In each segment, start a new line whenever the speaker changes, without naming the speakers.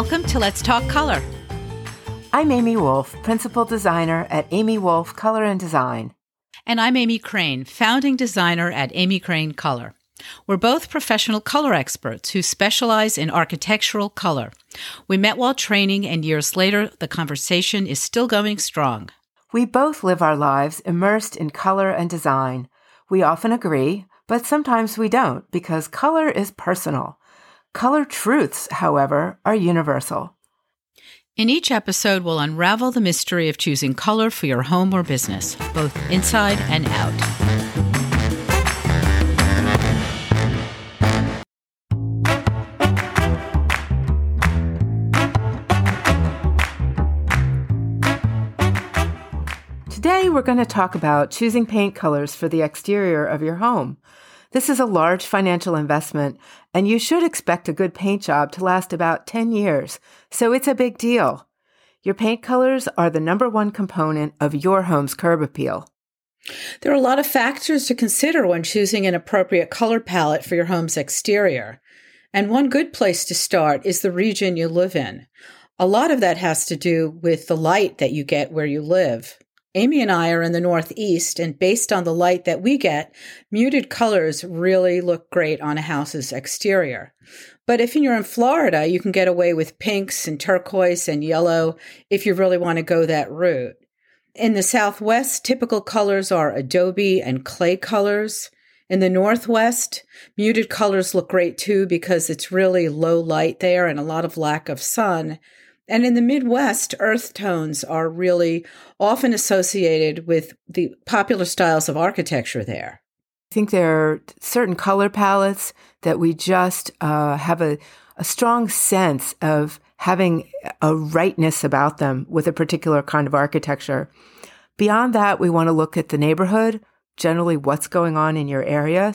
Welcome to Let's Talk Color.
I'm Amy Wolf, Principal Designer at Amy Wolf Color and Design.
And I'm Amy Crane, Founding Designer at Amy Crane Color. We're both professional color experts who specialize in architectural color. We met while training, and years later, the conversation is still going strong.
We both live our lives immersed in color and design. We often agree, but sometimes we don't because color is personal. Color truths, however, are universal.
In each episode, we'll unravel the mystery of choosing color for your home or business, both inside and out.
Today, we're going to talk about choosing paint colors for the exterior of your home. This is a large financial investment, and you should expect a good paint job to last about 10 years, so it's a big deal. Your paint colors are the number one component of your home's curb appeal.
There are a lot of factors to consider when choosing an appropriate color palette for your home's exterior. And one good place to start is the region you live in. A lot of that has to do with the light that you get where you live. Amy and I are in the Northeast, and based on the light that we get, muted colors really look great on a house's exterior. But if you're in Florida, you can get away with pinks and turquoise and yellow if you really want to go that route. In the Southwest, typical colors are adobe and clay colors. In the Northwest, muted colors look great too because it's really low light there and a lot of lack of sun. And in the Midwest, earth tones are really often associated with the popular styles of architecture there.
I think there are certain color palettes that we just uh, have a, a strong sense of having a rightness about them with a particular kind of architecture. Beyond that, we want to look at the neighborhood, generally what's going on in your area.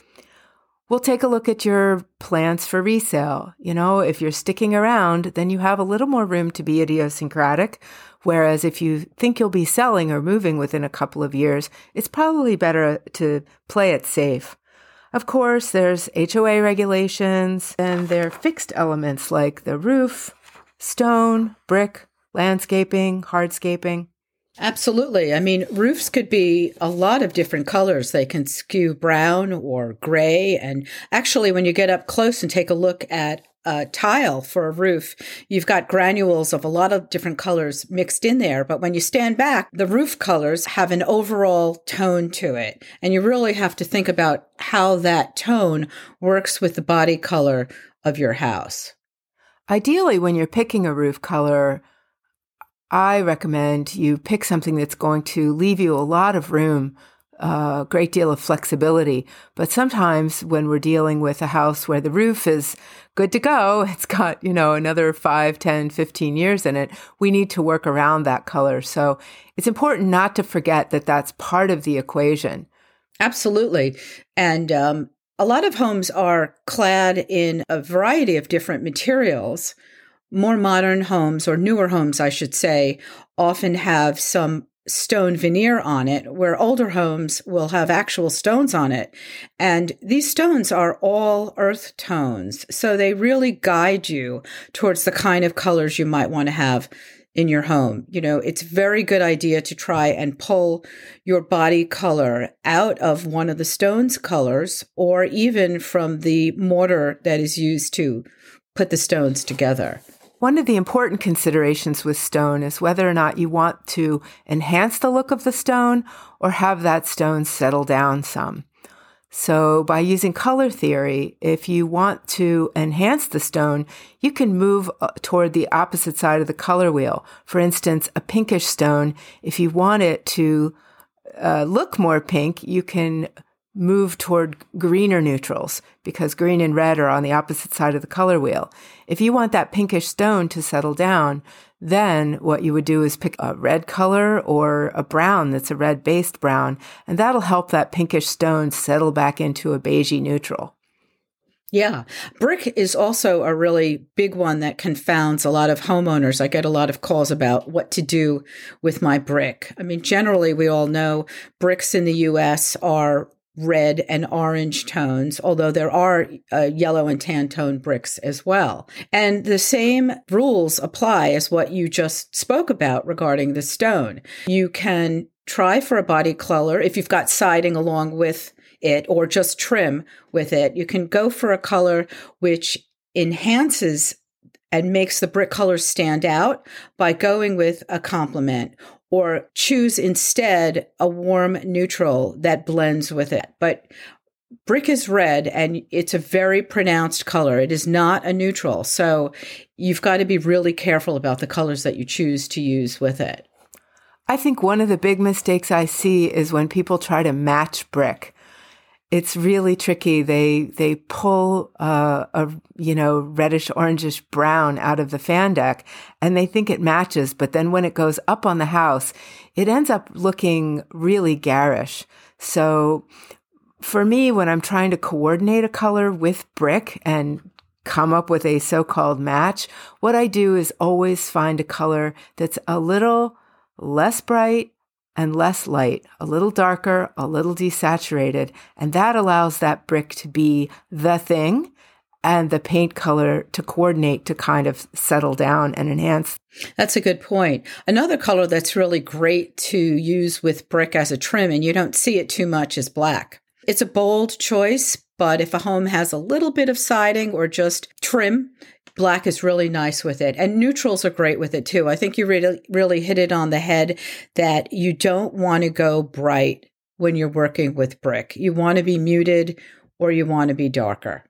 We'll take a look at your plans for resale. You know, if you're sticking around, then you have a little more room to be idiosyncratic. Whereas if you think you'll be selling or moving within a couple of years, it's probably better to play it safe. Of course, there's HOA regulations and there are fixed elements like the roof, stone, brick, landscaping, hardscaping.
Absolutely. I mean, roofs could be a lot of different colors. They can skew brown or gray. And actually, when you get up close and take a look at a tile for a roof, you've got granules of a lot of different colors mixed in there. But when you stand back, the roof colors have an overall tone to it. And you really have to think about how that tone works with the body color of your house.
Ideally, when you're picking a roof color, I recommend you pick something that's going to leave you a lot of room, a great deal of flexibility. But sometimes when we're dealing with a house where the roof is good to go, it's got, you know, another 5, 10, 15 years in it, we need to work around that color. So it's important not to forget that that's part of the equation.
Absolutely. And um, a lot of homes are clad in a variety of different materials more modern homes or newer homes, I should say, often have some stone veneer on it, where older homes will have actual stones on it. And these stones are all earth tones. So they really guide you towards the kind of colors you might want to have in your home. You know, it's very good idea to try and pull your body color out of one of the stone's colors or even from the mortar that is used to put the stones together.
One of the important considerations with stone is whether or not you want to enhance the look of the stone or have that stone settle down some. So, by using color theory, if you want to enhance the stone, you can move uh, toward the opposite side of the color wheel. For instance, a pinkish stone, if you want it to uh, look more pink, you can move toward greener neutrals because green and red are on the opposite side of the color wheel. If you want that pinkish stone to settle down, then what you would do is pick a red color or a brown that's a red based brown, and that'll help that pinkish stone settle back into a beigey neutral.
Yeah. Brick is also a really big one that confounds a lot of homeowners. I get a lot of calls about what to do with my brick. I mean, generally, we all know bricks in the US are red and orange tones, although there are uh, yellow and tan tone bricks as well. And the same rules apply as what you just spoke about regarding the stone. You can try for a body color if you've got siding along with it or just trim with it. You can go for a color which enhances and makes the brick color stand out by going with a complement or choose instead a warm neutral that blends with it. But brick is red and it's a very pronounced color. It is not a neutral. So you've got to be really careful about the colors that you choose to use with it.
I think one of the big mistakes I see is when people try to match brick it's really tricky. They they pull uh, a you know reddish orangish brown out of the fan deck, and they think it matches. But then when it goes up on the house, it ends up looking really garish. So for me, when I'm trying to coordinate a color with brick and come up with a so-called match, what I do is always find a color that's a little less bright and less light, a little darker, a little desaturated. And that allows that brick to be the thing and the paint color to coordinate to kind of settle down and enhance.
That's a good point. Another color that's really great to use with brick as a trim, and you don't see it too much, is black. It's a bold choice, but if a home has a little bit of siding or just trim, black is really nice with it. And neutrals are great with it too. I think you really really hit it on the head that you don't want to go bright when you're working with brick. You want to be muted or you want to be darker.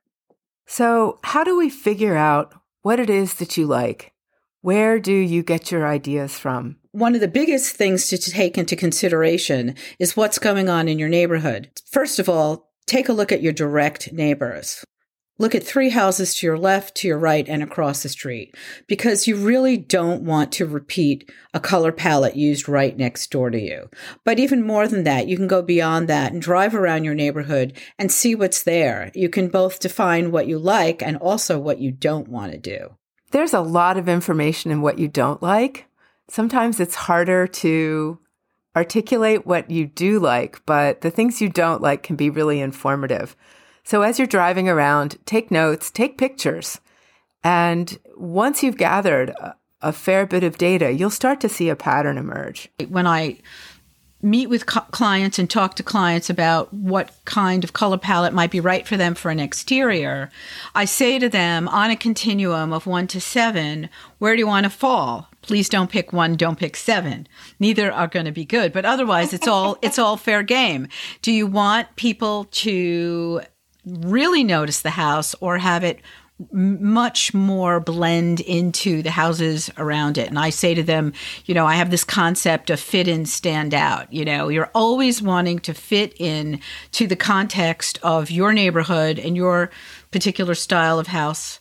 So how do we figure out what it is that you like? Where do you get your ideas from?
One of the biggest things to take into consideration is what's going on in your neighborhood. First of all, take a look at your direct neighbors. Look at three houses to your left, to your right, and across the street because you really don't want to repeat a color palette used right next door to you. But even more than that, you can go beyond that and drive around your neighborhood and see what's there. You can both define what you like and also what you don't want to do.
There's a lot of information in what you don't like. Sometimes it's harder to articulate what you do like, but the things you don't like can be really informative. So as you're driving around, take notes, take pictures. And once you've gathered a, fair bit of data, you'll start to see a pattern emerge.
When I meet with co- clients and talk to clients about what kind of color palette might be right for them for an exterior, I say to them on a continuum of one to seven, where do you want to fall? Please don't pick one, don't pick seven. Neither are going to be good, but otherwise it's all, it's all fair game. Do you want people to really notice the house or have it much more blend into the houses around it. And I say to them, you know, I have this concept of fit in, stand out. You know, you're always wanting to fit in to the context of your neighborhood and your particular style of house.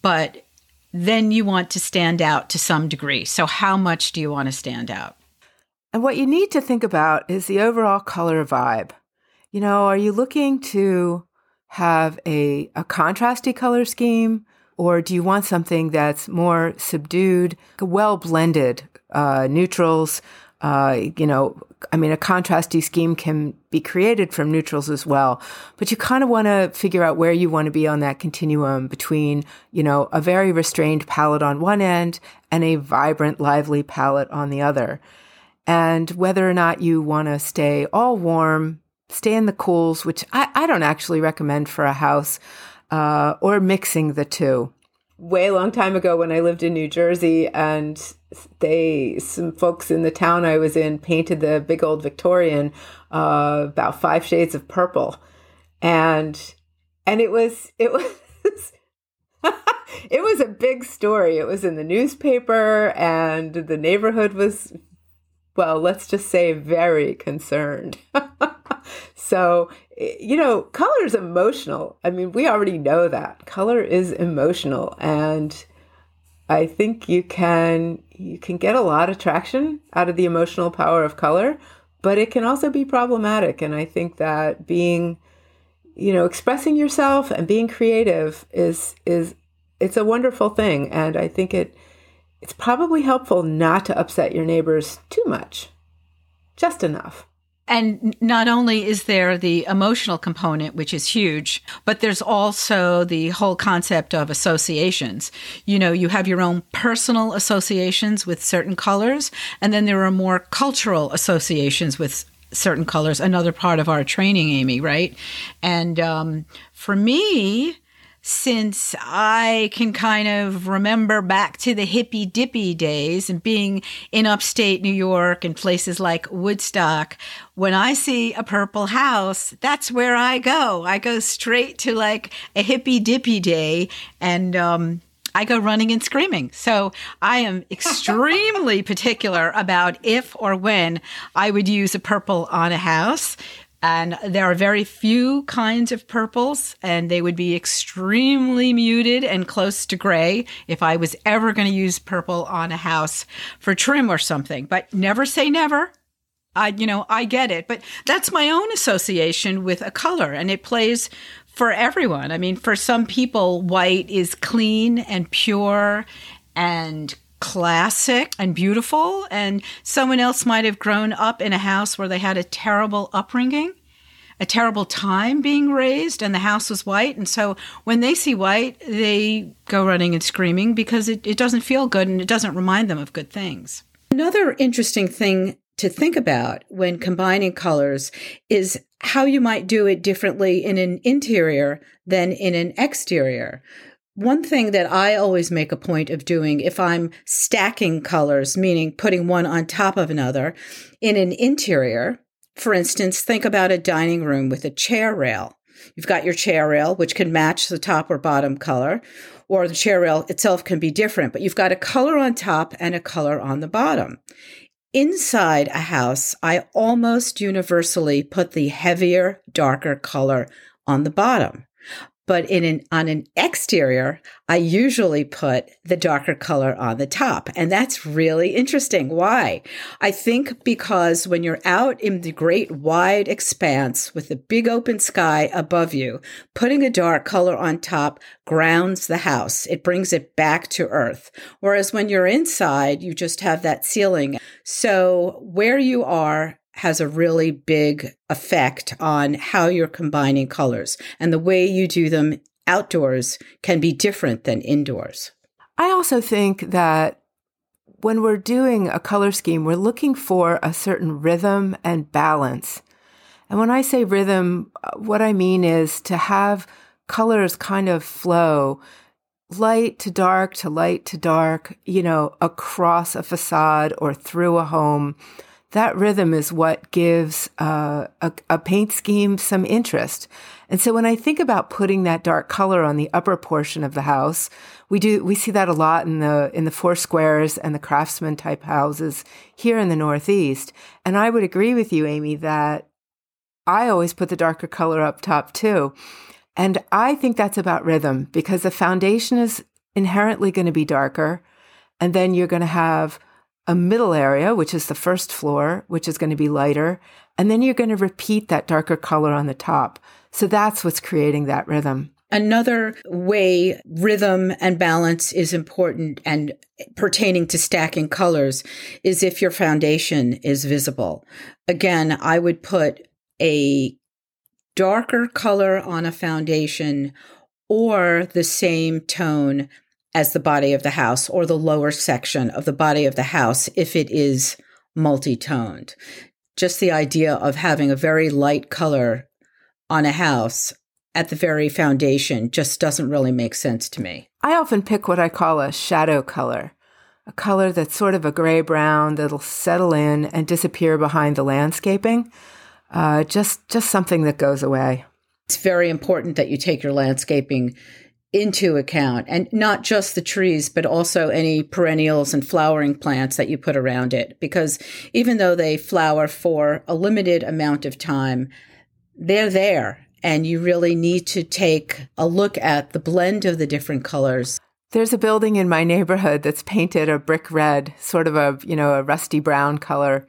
But then you want to stand out to some degree. So, how much do you want to stand out?
And what you need to think about is the overall color vibe. You know, are you looking to have a, a contrasty color scheme? Or do you want something that's more subdued, well blended, uh, neutrals? Uh, you know, I mean, a contrasty scheme can be created from neutrals as well, but you kind of want to figure out where you want to be on that continuum between, you know, a very restrained palette on one end and a vibrant, lively palette on the other. And whether or not you want to stay all warm, stay in the cools, which I, I don't actually recommend for a house, uh, or mixing the two. Way long time ago when I lived in New Jersey and they some folks in the town I was in painted the big old Victorian uh, about five shades of purple. And and it was it was it was a big story. It was in the newspaper and the neighborhood was well, let's just say very concerned. so, you know, color is emotional. I mean, we already know that. Color is emotional and I think you can you can get a lot of traction out of the emotional power of color, but it can also be problematic and I think that being you know, expressing yourself and being creative is is it's a wonderful thing and I think it it's probably helpful not to upset your neighbors too much. Just enough.
And not only is there the emotional component, which is huge, but there's also the whole concept of associations. You know, you have your own personal associations with certain colors, and then there are more cultural associations with certain colors. Another part of our training, Amy, right? And um, for me, since I can kind of remember back to the hippy dippy days and being in upstate New York and places like Woodstock, when I see a purple house, that's where I go. I go straight to like a hippy dippy day and, um, I go running and screaming. So I am extremely particular about if or when I would use a purple on a house. And there are very few kinds of purples, and they would be extremely muted and close to gray if I was ever going to use purple on a house for trim or something. But never say never. I, you know, I get it, but that's my own association with a color, and it plays for everyone. I mean, for some people, white is clean and pure and classic and beautiful, and someone else might have grown up in a house where they had a terrible upbringing, a terrible time being raised, and the house was white. And so when they see white, they go running and screaming because it, it doesn't feel good and it doesn't remind them of good things.
Another interesting thing to think about when combining colors is how you might do it differently in an interior than in an exterior. One thing that I always make a point of doing if I'm stacking colors, meaning putting one on top of another in an interior, for instance, think about a dining room with a chair rail. You've got your chair rail, which can match the top or bottom color, or the chair rail itself can be different, but you've got a color on top and a color on the bottom. Inside a house, I almost universally put the heavier, darker color on the bottom. But in an, on an exterior, I usually put the darker color on the top. And that's really interesting. Why? I think because when you're out in the great wide expanse with the big open sky above you, putting a dark color on top grounds the house. It brings it back to earth. Whereas when you're inside, you just have that ceiling. So where you are has a really big effect on how you're combining colors and the way you do them outdoors can be different than indoors.
I also think that when we're doing a color scheme, we're looking for a certain rhythm and balance. And when I say rhythm, what I mean is to have colors kind of flow light to dark to light to dark, you know, across a facade or through a home that rhythm is what gives uh, a, a, paint scheme some interest. And so when I think about putting that dark color on the upper portion of the house, we do we see that a lot in the in the four squares and the craftsman type houses here in the Northeast. And I would agree with you, Amy, that I always put the darker color up top too. And I think that's about rhythm because the foundation is inherently going to be darker. And then you're going to have a middle area, which is the first floor, which is going to be lighter. And then you're going to repeat that darker color on the top. So that's what's creating that rhythm.
Another way rhythm and balance is important and pertaining to stacking colors is if your foundation is visible. Again, I would put a darker color on a foundation or the same tone as the body of the house or the lower section of the body of the house if it is multi-toned. Just the idea of having a very light color on a house at the very foundation just doesn't really make sense to me.
I often pick what I call a shadow color, a color that's sort of a gray brown that'll settle in and disappear behind the landscaping. Uh, just just something that goes away.
It's very important that you take your landscaping into account and not just the trees, but also any perennials and flowering plants that you put around it. Because even though they flower for a limited amount of time, they're there and you really need to take a look at the blend of the different colors.
There's a building in my neighborhood that's painted a brick red, sort of a, you know, a rusty brown color.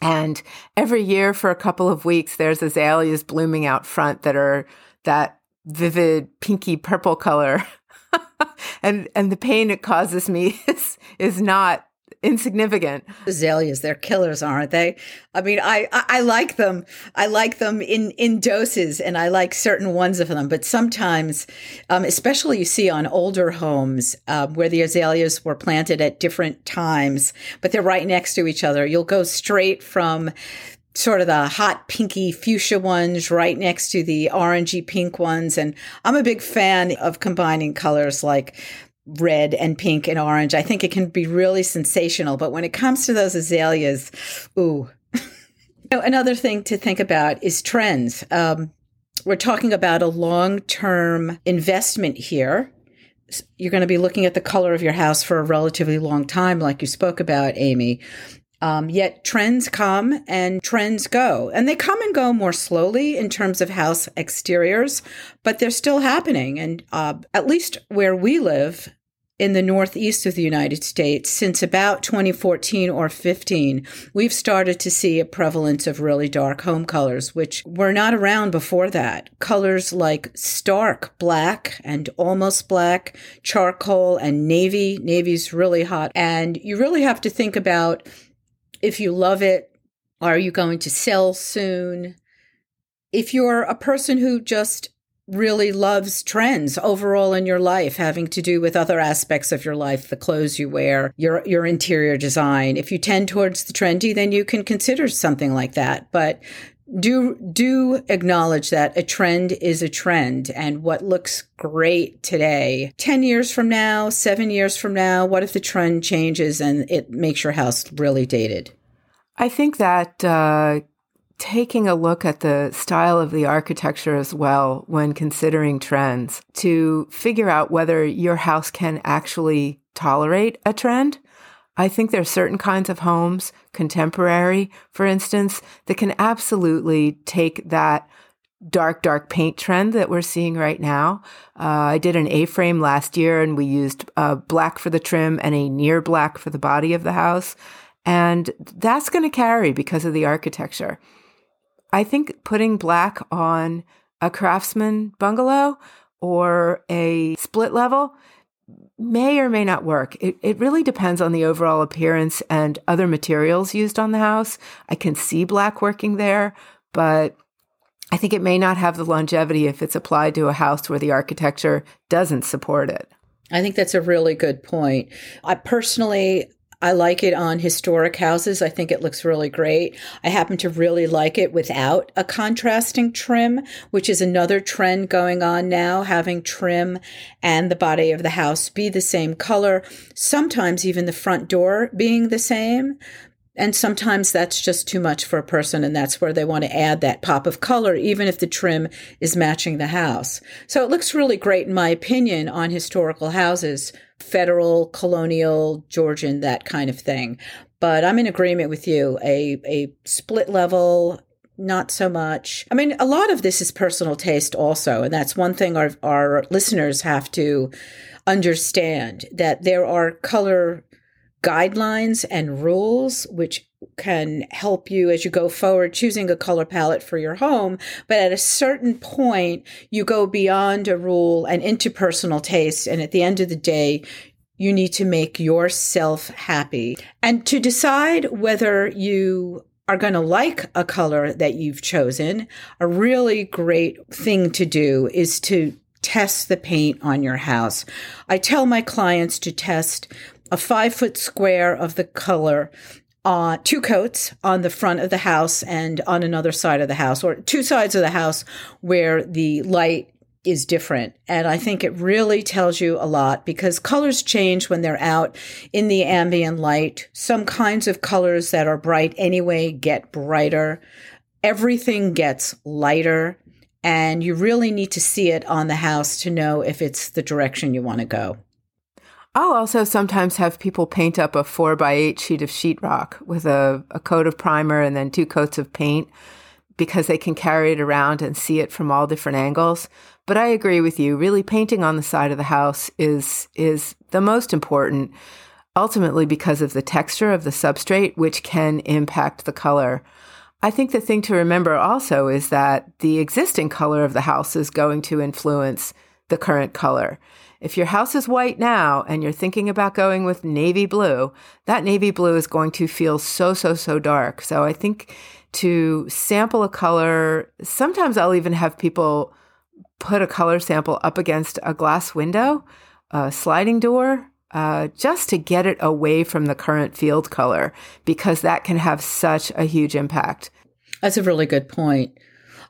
And every year for a couple of weeks, there's azaleas blooming out front that are that vivid pinky purple color. and and the pain it causes me is is not insignificant.
Azaleas, they're killers, aren't they? I mean, I, I, I like them. I like them in in doses, and I like certain ones of them. But sometimes, um, especially you see on older homes uh, where the azaleas were planted at different times, but they're right next to each other. You'll go straight from sort of the hot pinky fuchsia ones right next to the orangey pink ones. And I'm a big fan of combining colors like red and pink and orange. I think it can be really sensational. But when it comes to those azaleas, ooh. Another thing to think about is trends. Um, we're talking about a long term investment here. You're going to be looking at the color of your house for a relatively long time, like you spoke about, Amy. Um, yet trends come and trends go, and they come and go more slowly in terms of house exteriors, but they're still happening. And uh, at least where we live in the northeast of the United States, since about 2014 or 15, we've started to see a prevalence of really dark home colors, which were not around before that. Colors like stark black and almost black, charcoal and navy. Navy's really hot. And you really have to think about if you love it, are you going to sell soon? If you're a person who just really loves trends overall in your life having to do with other aspects of your life the clothes you wear your your interior design if you tend towards the trendy then you can consider something like that but do do acknowledge that a trend is a trend and what looks great today 10 years from now 7 years from now what if the trend changes and it makes your house really dated?
I think that uh, taking a look at the style of the architecture as well when considering trends to figure out whether your house can actually tolerate a trend I think there are certain kinds of homes, contemporary, for instance, that can absolutely take that dark, dark paint trend that we're seeing right now. Uh, I did an A frame last year and we used uh, black for the trim and a near black for the body of the house. And that's going to carry because of the architecture. I think putting black on a craftsman bungalow or a split level may or may not work. It, it really depends on the overall appearance and other materials used on the house. I can see black working there, but I think it may not have the longevity if it's applied to a house where the architecture doesn't support it.
I think that's a really good point. I personally, I like it on historic houses. I think it looks really great. I happen to really like it without a contrasting trim, which is another trend going on now, having trim and the body of the house be the same color. Sometimes even the front door being the same. And sometimes that's just too much for a person, and that's where they want to add that pop of color, even if the trim is matching the house. So it looks really great, in my opinion, on historical houses federal, colonial, Georgian, that kind of thing. But I'm in agreement with you. A a split level, not so much. I mean, a lot of this is personal taste also, and that's one thing our our listeners have to understand that there are color guidelines and rules which can help you as you go forward choosing a color palette for your home. But at a certain point, you go beyond a rule and into personal taste. And at the end of the day, you need to make yourself happy. And to decide whether you are going to like a color that you've chosen, a really great thing to do is to test the paint on your house. I tell my clients to test a five foot square of the color uh, two coats on the front of the house and on another side of the house, or two sides of the house where the light is different. And I think it really tells you a lot because colors change when they're out in the ambient light. Some kinds of colors that are bright anyway get brighter. Everything gets lighter. And you really need to see it on the house to know if it's the direction you want to go.
I'll also sometimes have people paint up a four by eight sheet of sheetrock with a, a coat of primer and then two coats of paint because they can carry it around and see it from all different angles. But I agree with you. Really painting on the side of the house is is the most important ultimately because of the texture of the substrate which can impact the color. I think the thing to remember also is that the existing color of the house is going to influence the current color. If your house is white now and you're thinking about going with navy blue, that navy blue is going to feel so, so, so dark. So I think to sample a color, sometimes I'll even have people put a color sample up against a glass window, a sliding door, uh, just to get it away from the current field color, because that can have such a huge impact.
That's a really good point.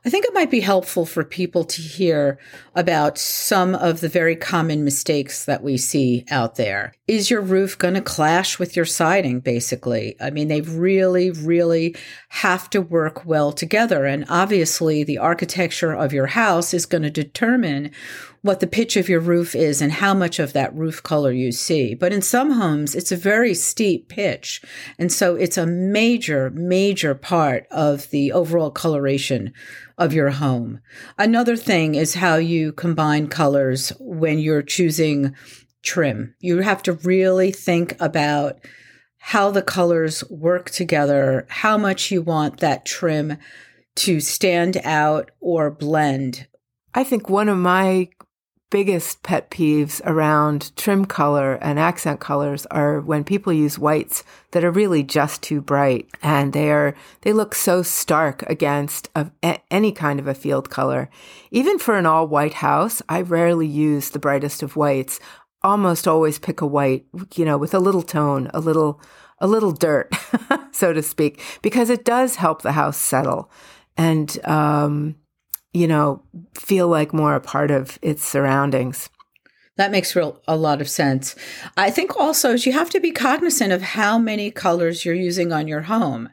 I think it might be helpful for people to hear about some of the very common mistakes that we see out there. Is your roof going to clash with your siding, basically? I mean, they really, really have to work well together. And obviously, the architecture of your house is going to determine what the pitch of your roof is and how much of that roof color you see. But in some homes, it's a very steep pitch. And so it's a major, major part of the overall coloration of your home. Another thing is how you combine colors when you're choosing trim. You have to really think about how the colors work together, how much you want that trim to stand out or blend.
I think one of my biggest pet peeves around trim color and accent colors are when people use whites that are really just too bright and they are they look so stark against a, any kind of a field color. Even for an all white house i rarely use the brightest of whites. Almost always pick a white you know with a little tone a little a little dirt so to speak because it does help the house settle. And um you know, feel like more a part of its surroundings.
That makes real a lot of sense. I think also you have to be cognizant of how many colors you're using on your home.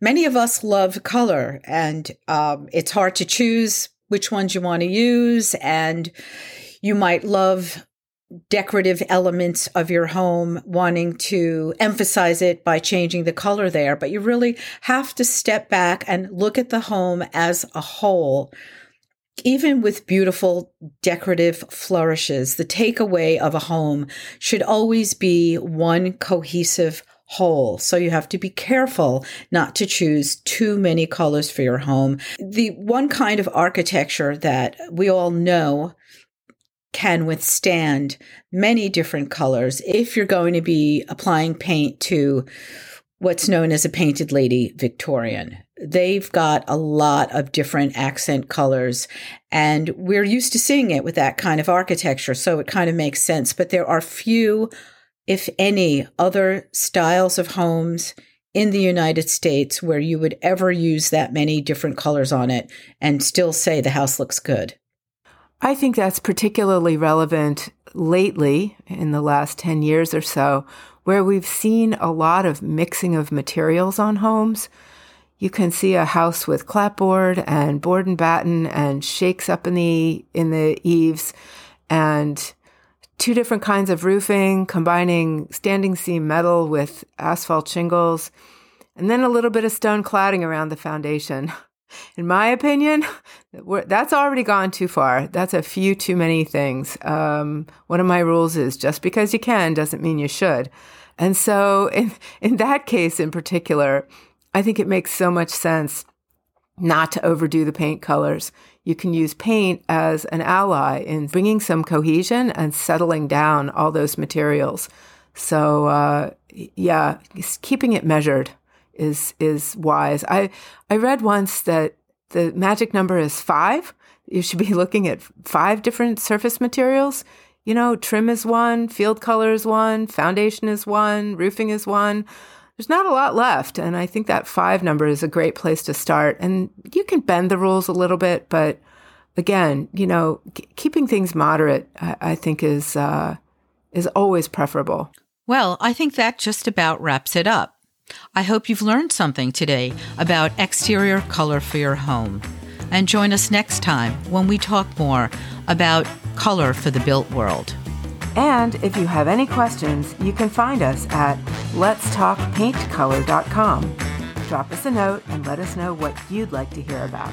Many of us love color, and um, it's hard to choose which ones you want to use. And you might love decorative elements of your home, wanting to emphasize it by changing the color there. But you really have to step back and look at the home as a whole. Even with beautiful decorative flourishes, the takeaway of a home should always be one cohesive whole. So you have to be careful not to choose too many colors for your home. The one kind of architecture that we all know can withstand many different colors if you're going to be applying paint to what's known as a painted lady Victorian. They've got a lot of different accent colors and we're used to seeing it with that kind of architecture. So it kind of makes sense, but there are few, if any, other styles of homes in the United States where you would ever use that many different colors on it and still say the house looks good.
I think that's particularly relevant lately in the last 10 years or so, where we've seen a lot of mixing of materials on homes. You can see a house with clapboard and board and batten and shakes up in the in the eaves and two different kinds of roofing combining standing seam metal with asphalt shingles and then a little bit of stone cladding around the foundation. In my opinion, that's already gone too far. That's a few too many things. Um, one of my rules is just because you can doesn't mean you should. And so, in, in that case in particular, I think it makes so much sense not to overdo the paint colors. You can use paint as an ally in bringing some cohesion and settling down all those materials. So, uh, yeah, keeping it measured is is wise. I I read once that the magic number is five. You should be looking at five different surface materials. You know, trim is one, field color is one, foundation is one, roofing is one. There's not a lot left. And I think that five number is a great place to start. And you can bend the rules a little bit, but again, you know, keeping things moderate, I, I think is, uh, is always preferable.
Well, I think that just about wraps it up. I hope you've learned something today about exterior color for your home. And join us next time when we talk more about color for the built world.
And if you have any questions, you can find us at letstalkpaintcolor.com. Drop us a note and let us know what you'd like to hear about.